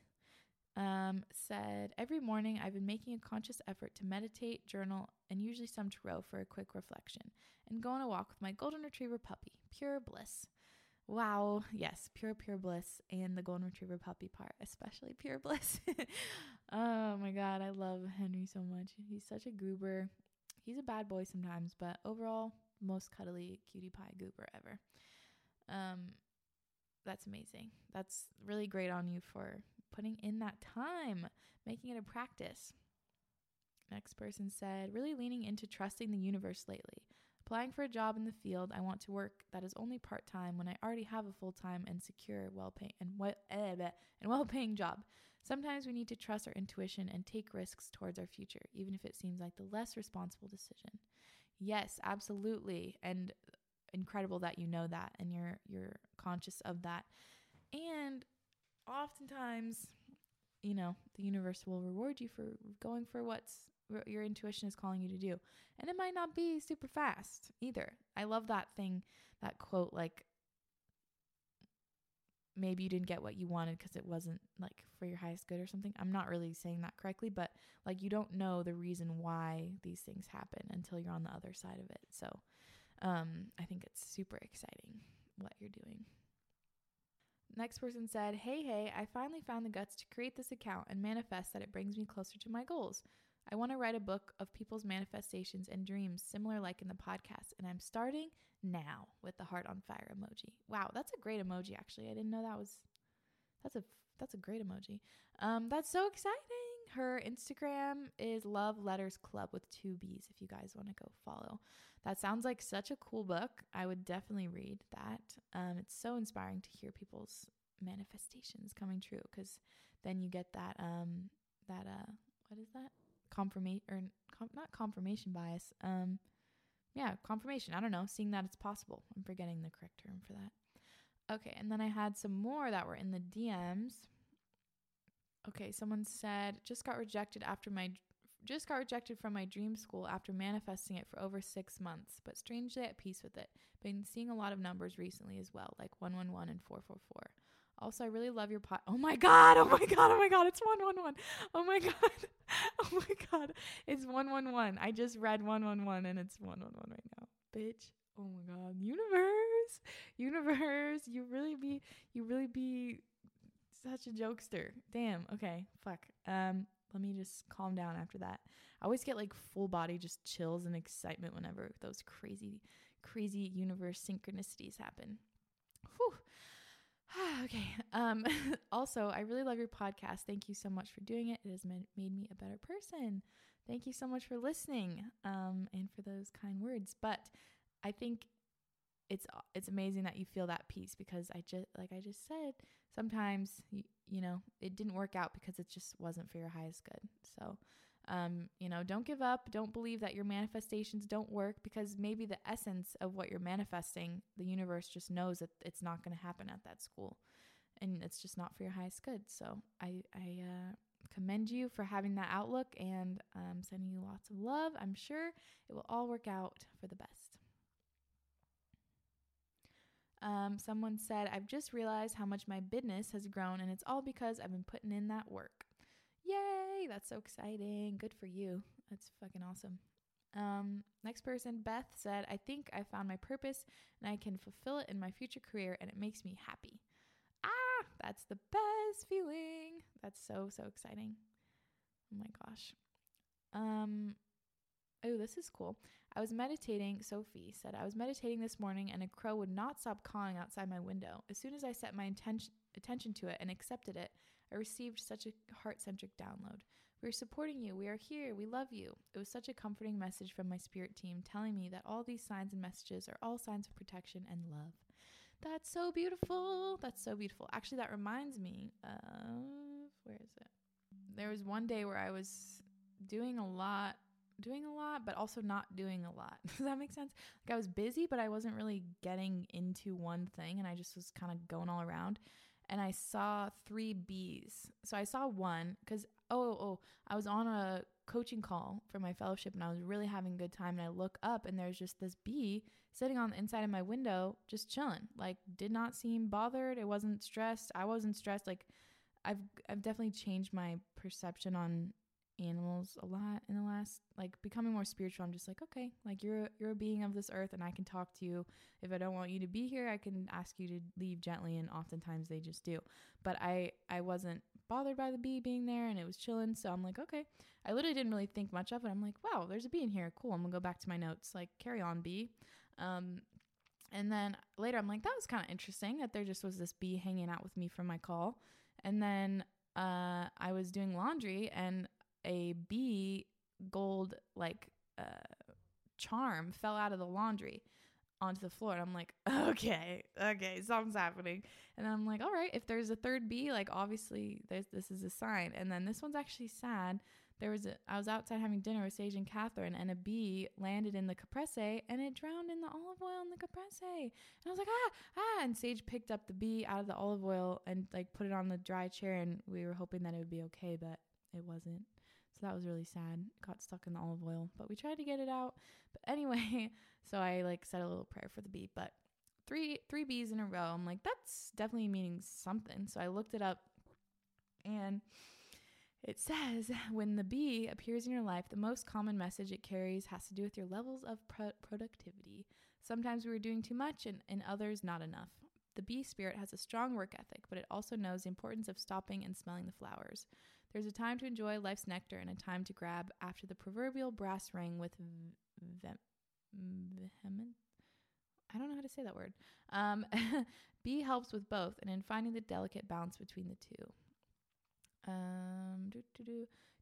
um, said every morning I've been making a conscious effort to meditate, journal, and usually some tarot for a quick reflection, and go on a walk with my golden retriever puppy. Pure bliss. Wow, yes, pure, pure bliss, and the golden retriever puppy part, especially pure bliss. (laughs) oh my god, I love Henry so much. He's such a goober. He's a bad boy sometimes, but overall, most cuddly cutie pie goober ever. Um, that's amazing. That's really great on you for putting in that time, making it a practice. Next person said, really leaning into trusting the universe lately. Applying for a job in the field I want to work that is only part time when I already have a full time and secure, well paying and well eh, and well paying job. Sometimes we need to trust our intuition and take risks towards our future, even if it seems like the less responsible decision. Yes, absolutely, and incredible that you know that and you're you're conscious of that. And oftentimes, you know, the universe will reward you for going for what's your intuition is calling you to do. And it might not be super fast either. I love that thing, that quote, like, maybe you didn't get what you wanted because it wasn't like for your highest good or something. I'm not really saying that correctly, but like, you don't know the reason why these things happen until you're on the other side of it. So, um, I think it's super exciting what you're doing. Next person said, Hey, hey, I finally found the guts to create this account and manifest that it brings me closer to my goals. I want to write a book of people's manifestations and dreams, similar like in the podcast, and I'm starting now with the heart on fire emoji. Wow, that's a great emoji. Actually, I didn't know that was. That's a that's a great emoji. Um, that's so exciting. Her Instagram is Love Letters Club with two B's. If you guys want to go follow, that sounds like such a cool book. I would definitely read that. Um, it's so inspiring to hear people's manifestations coming true because then you get that um that uh what is that confirmation or com- not confirmation bias. Um, yeah, confirmation. I don't know, seeing that it's possible. I'm forgetting the correct term for that. Okay, and then I had some more that were in the DMs. Okay, someone said just got rejected after my just got rejected from my dream school after manifesting it for over 6 months, but strangely at peace with it. Been seeing a lot of numbers recently as well, like 111 and 444. Also, I really love your pot. Oh my god! Oh my god! Oh my god! It's one one one. Oh my (laughs) god! Oh my god! It's one one one. I just read one one one, and it's one one one right now, bitch. Oh my god! Universe, universe. You really be, you really be such a jokester. Damn. Okay. Fuck. Um. Let me just calm down after that. I always get like full body just chills and excitement whenever those crazy, crazy universe synchronicities happen. (sighs) Okay. Um, (laughs) also, I really love your podcast. Thank you so much for doing it. It has made, made me a better person. Thank you so much for listening um, and for those kind words. But I think it's it's amazing that you feel that peace because I just like I just said sometimes you, you know it didn't work out because it just wasn't for your highest good. So um, you know, don't give up. Don't believe that your manifestations don't work because maybe the essence of what you're manifesting, the universe just knows that it's not going to happen at that school, and it's just not for your highest good. So I I uh, commend you for having that outlook and um, sending you lots of love. I'm sure it will all work out for the best. Um, someone said, I've just realized how much my business has grown, and it's all because I've been putting in that work. Yay! That's so exciting. Good for you. That's fucking awesome. Um, next person, Beth said, I think I found my purpose and I can fulfill it in my future career, and it makes me happy. Ah, that's the best feeling. That's so, so exciting. Oh my gosh. Um, oh, this is cool. I was meditating, Sophie said, I was meditating this morning and a crow would not stop cawing outside my window. As soon as I set my intention, attention to it and accepted it, I received such a heart centric download. We are supporting you. We are here. We love you. It was such a comforting message from my spirit team telling me that all these signs and messages are all signs of protection and love. That's so beautiful. That's so beautiful. Actually, that reminds me of where is it? There was one day where I was doing a lot doing a lot, but also not doing a lot. (laughs) Does that make sense? Like I was busy, but I wasn't really getting into one thing and I just was kind of going all around. And I saw three bees. So I saw one because, oh, oh, oh, I was on a coaching call for my fellowship and I was really having a good time. And I look up and there's just this bee sitting on the inside of my window, just chilling. Like, did not seem bothered. It wasn't stressed. I wasn't stressed. Like, I've I've definitely changed my perception on animals a lot in the last like becoming more spiritual. I'm just like okay like you're you're a being of this earth and i can talk to you. If i don't want you to be here i can ask you to leave gently. And oftentimes they just do. But i i wasn't bothered by the bee being there and it was chilling. So i'm like okay. I literally didn't really think much of it. I'm like wow there's a bee in here. Cool. I'm gonna go back to my notes. Like carry on bee. Um and then later i'm like that was kind of interesting that there just was this bee hanging out with me from my call. And then uh, I was doing laundry and a bee gold like uh, charm fell out of the laundry onto the floor. And I'm like, (laughs) okay, okay, something's happening. And I'm like, all right, if there's a third bee, like obviously there's this is a sign. And then this one's actually sad. There was a I was outside having dinner with Sage and Catherine, and a bee landed in the caprese and it drowned in the olive oil in the caprese. And I was like, ah, ah. And Sage picked up the bee out of the olive oil and like put it on the dry chair, and we were hoping that it would be okay, but it wasn't. That was really sad. got stuck in the olive oil, but we tried to get it out. But anyway, (laughs) so I like said a little prayer for the bee, but three three bees in a row. I'm like that's definitely meaning something. So I looked it up and it says when the bee appears in your life, the most common message it carries has to do with your levels of pro- productivity. Sometimes we are doing too much and in others not enough. The bee spirit has a strong work ethic, but it also knows the importance of stopping and smelling the flowers. There's a time to enjoy life's nectar and a time to grab after the proverbial brass ring with vehement. I don't know how to say that word. Um, (laughs) B helps with both and in finding the delicate balance between the two. Um,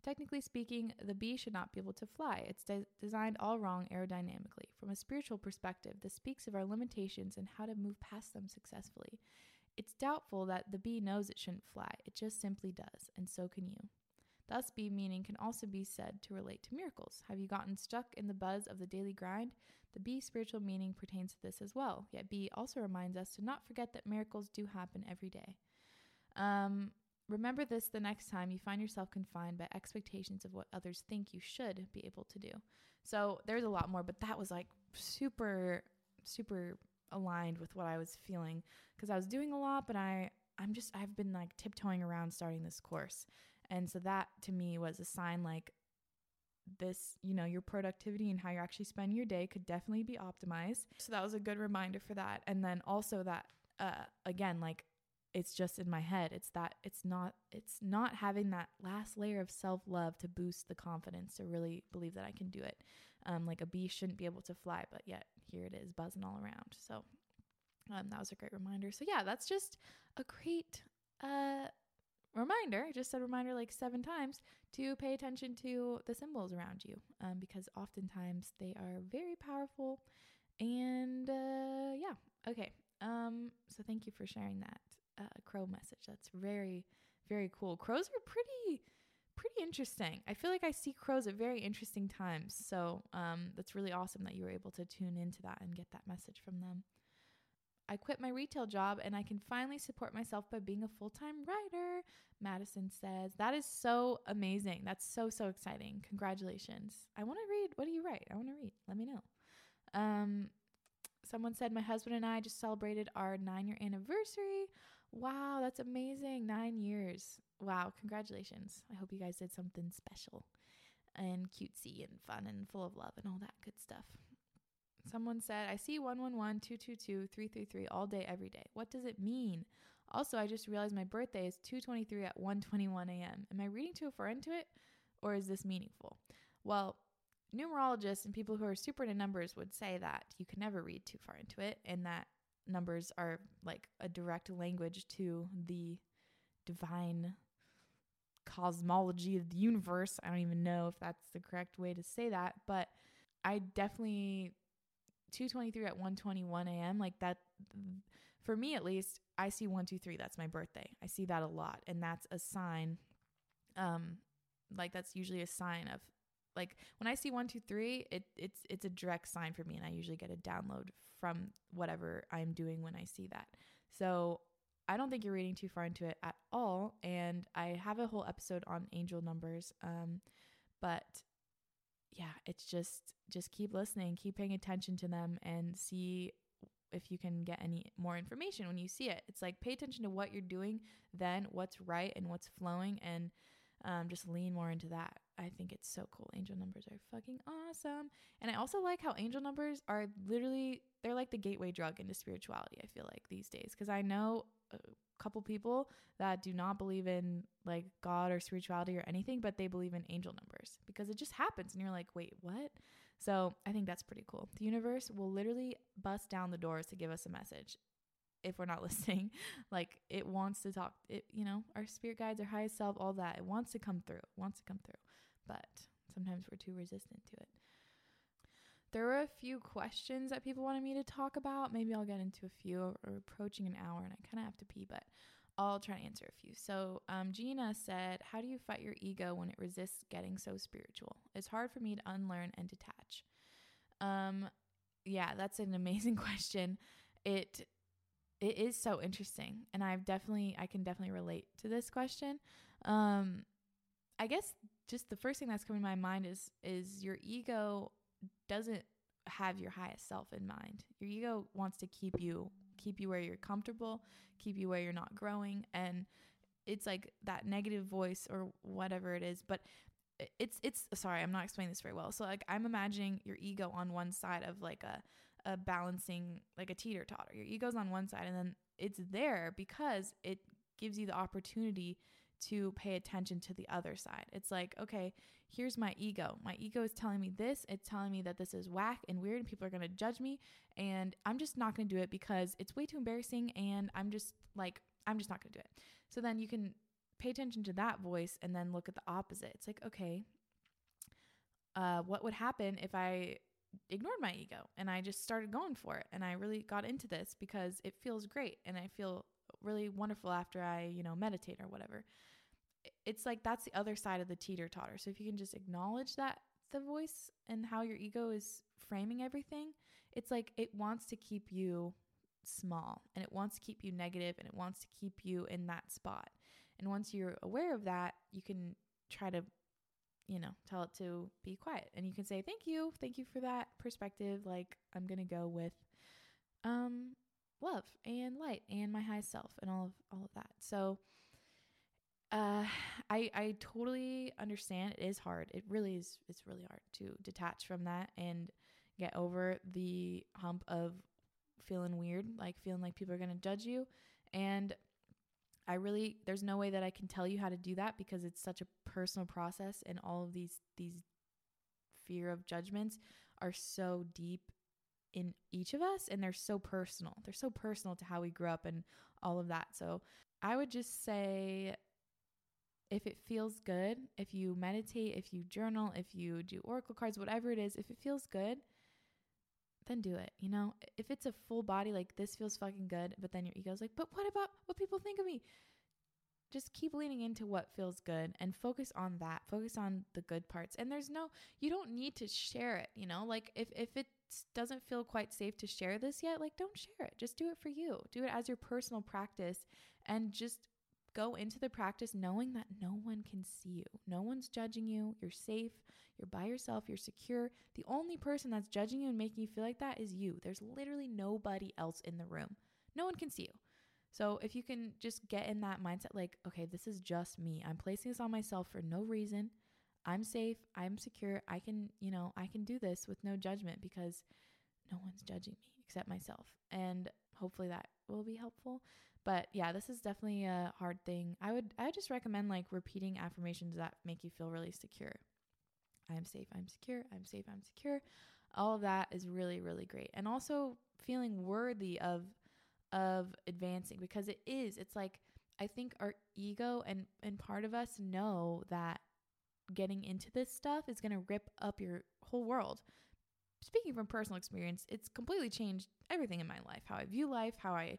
Technically speaking, the bee should not be able to fly. It's de- designed all wrong aerodynamically. From a spiritual perspective, this speaks of our limitations and how to move past them successfully. It's doubtful that the bee knows it shouldn't fly, it just simply does, and so can you. Thus, bee meaning can also be said to relate to miracles. Have you gotten stuck in the buzz of the daily grind? The bee spiritual meaning pertains to this as well. Yet, bee also reminds us to not forget that miracles do happen every day. Um, remember this the next time you find yourself confined by expectations of what others think you should be able to do. So, there's a lot more, but that was like super, super aligned with what I was feeling because I was doing a lot, but I I'm just I've been like tiptoeing around starting this course. And so that to me was a sign like this, you know, your productivity and how you're actually spending your day could definitely be optimized. So that was a good reminder for that. And then also that uh again like it's just in my head. It's that it's not it's not having that last layer of self-love to boost the confidence to really believe that I can do it. Um like a bee shouldn't be able to fly, but yet here it is buzzing all around. So um, that was a great reminder. So yeah, that's just a great uh, reminder. I just said reminder like seven times to pay attention to the symbols around you um, because oftentimes they are very powerful. And uh, yeah, okay. Um, so thank you for sharing that uh, crow message. That's very, very cool. Crows are pretty pretty interesting. I feel like I see crows at very interesting times. So um, that's really awesome that you were able to tune into that and get that message from them. I quit my retail job and I can finally support myself by being a full time writer. Madison says, That is so amazing. That's so, so exciting. Congratulations. I want to read. What do you write? I want to read. Let me know. Um, Someone said, My husband and I just celebrated our nine year anniversary. Wow, that's amazing. Nine years. Wow, congratulations. I hope you guys did something special and cutesy and fun and full of love and all that good stuff. Someone said, I see 111 222 333 all day, every day. What does it mean? Also, I just realized my birthday is 223 at 121 a.m. Am I reading too far into it or is this meaningful? Well, numerologists and people who are super into numbers would say that you can never read too far into it and that numbers are like a direct language to the divine cosmology of the universe. I don't even know if that's the correct way to say that, but I definitely 223 at 121 a.m. like that for me at least I see 123 that's my birthday. I see that a lot and that's a sign um like that's usually a sign of like when I see 123 it it's it's a direct sign for me and I usually get a download from whatever I'm doing when I see that. So I don't think you're reading too far into it at all. And I have a whole episode on angel numbers. Um, but yeah, it's just just keep listening, keep paying attention to them, and see if you can get any more information when you see it. It's like pay attention to what you're doing, then what's right and what's flowing, and um, just lean more into that. I think it's so cool. Angel numbers are fucking awesome. And I also like how angel numbers are literally, they're like the gateway drug into spirituality, I feel like these days. Because I know a couple people that do not believe in like God or spirituality or anything, but they believe in angel numbers because it just happens. And you're like, wait, what? So I think that's pretty cool. The universe will literally bust down the doors to give us a message if we're not (laughs) listening. like it wants to talk, it, you know, our spirit guides, our highest self, all that. It wants to come through, wants to come through but sometimes we're too resistant to it. There were a few questions that people wanted me to talk about. Maybe I'll get into a few. We're approaching an hour and I kind of have to pee, but I'll try to answer a few. So, um, Gina said, How do you fight your ego when it resists getting so spiritual? It's hard for me to unlearn and detach. Um, yeah, that's an amazing (laughs) question. It it is so interesting and I've definitely I can definitely relate to this question. Um I guess just the first thing that's coming to my mind is is your ego doesn't have your highest self in mind. Your ego wants to keep you keep you where you're comfortable, keep you where you're not growing and it's like that negative voice or whatever it is, but it's it's sorry, I'm not explaining this very well. So like I'm imagining your ego on one side of like a a balancing like a teeter totter. Your ego's on one side and then it's there because it gives you the opportunity to pay attention to the other side. It's like, okay, here's my ego. My ego is telling me this. It's telling me that this is whack and weird and people are going to judge me. And I'm just not going to do it because it's way too embarrassing. And I'm just like, I'm just not going to do it. So then you can pay attention to that voice and then look at the opposite. It's like, okay, uh, what would happen if I ignored my ego and I just started going for it and I really got into this because it feels great and I feel really wonderful after I, you know, meditate or whatever it's like that's the other side of the teeter totter. So if you can just acknowledge that the voice and how your ego is framing everything, it's like it wants to keep you small and it wants to keep you negative and it wants to keep you in that spot. And once you're aware of that, you can try to you know, tell it to be quiet. And you can say, "Thank you. Thank you for that perspective. Like I'm to go with um love and light and my high self and all of all of that." So, uh, I I totally understand. It is hard. It really is. It's really hard to detach from that and get over the hump of feeling weird, like feeling like people are gonna judge you. And I really, there's no way that I can tell you how to do that because it's such a personal process, and all of these these fear of judgments are so deep in each of us and they're so personal. They're so personal to how we grew up and all of that. So I would just say if it feels good, if you meditate, if you journal, if you do oracle cards, whatever it is, if it feels good, then do it. You know, if it's a full body, like this feels fucking good, but then your ego's like, but what about what people think of me? Just keep leaning into what feels good and focus on that. Focus on the good parts. And there's no, you don't need to share it. You know, like if if it doesn't feel quite safe to share this yet, like don't share it. Just do it for you. Do it as your personal practice and just go into the practice knowing that no one can see you. No one's judging you. You're safe. You're by yourself. You're secure. The only person that's judging you and making you feel like that is you. There's literally nobody else in the room. No one can see you. So if you can just get in that mindset, like, okay, this is just me. I'm placing this on myself for no reason. I'm safe. I'm secure. I can, you know, I can do this with no judgment because no one's judging me except myself. And hopefully that will be helpful. But yeah, this is definitely a hard thing. I would I would just recommend like repeating affirmations that make you feel really secure. I'm safe, I'm secure, I'm safe, I'm secure. All of that is really really great. And also feeling worthy of of advancing because it is. It's like I think our ego and and part of us know that getting into this stuff is going to rip up your whole world. Speaking from personal experience, it's completely changed everything in my life, how I view life, how I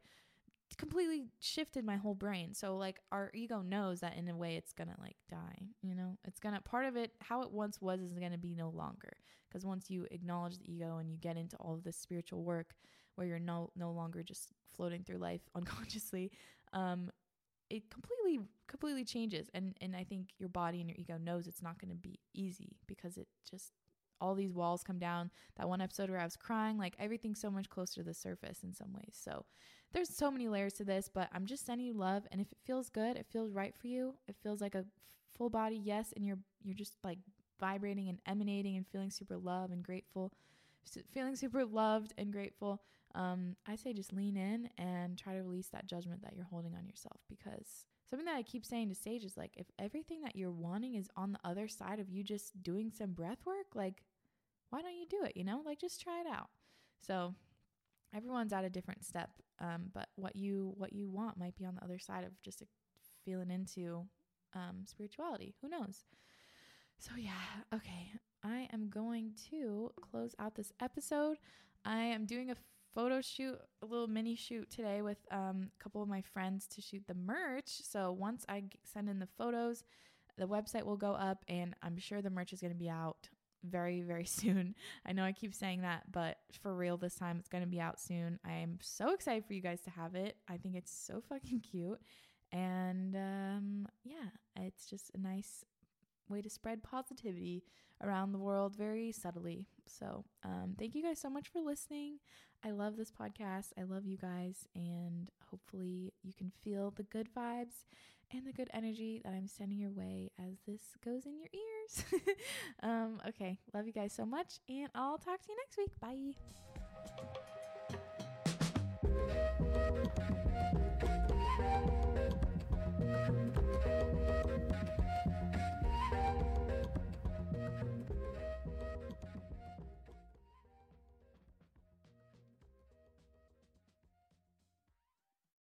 completely shifted my whole brain. So like our ego knows that in a way it's going to like die, you know? It's going to part of it how it once was is going to be no longer because once you acknowledge the ego and you get into all of this spiritual work where you're no no longer just floating through life (laughs) unconsciously, um it completely completely changes and and I think your body and your ego knows it's not going to be easy because it just all these walls come down. That one episode where I was crying, like everything's so much closer to the surface in some ways. So there's so many layers to this, but I'm just sending you love. And if it feels good, it feels right for you. It feels like a full body yes, and you're you're just like vibrating and emanating and feeling super love and grateful, feeling super loved and grateful. Um, I say just lean in and try to release that judgment that you're holding on yourself because something that I keep saying to Sage is like if everything that you're wanting is on the other side of you just doing some breath work, like why don't you do it? You know, like just try it out. So everyone's at a different step, um, but what you what you want might be on the other side of just feeling into um, spirituality. Who knows? So yeah, okay. I am going to close out this episode. I am doing a photo shoot, a little mini shoot today with um, a couple of my friends to shoot the merch. So once I send in the photos, the website will go up, and I'm sure the merch is going to be out very, very (laughs) soon. I know I keep saying that, but for real this time, it's going to be out soon. I am so excited for you guys to have it. I think it's so fucking (laughs) cute. And um, yeah, it's just a nice way to spread positivity around the world very subtly. So, um, thank you guys so much for listening. I love this podcast. I love you guys. And hopefully, you can feel the good vibes and the good energy that I'm sending your way as this goes in your ears. (laughs) um, okay, love you guys so much, and I'll talk to you next week. Bye.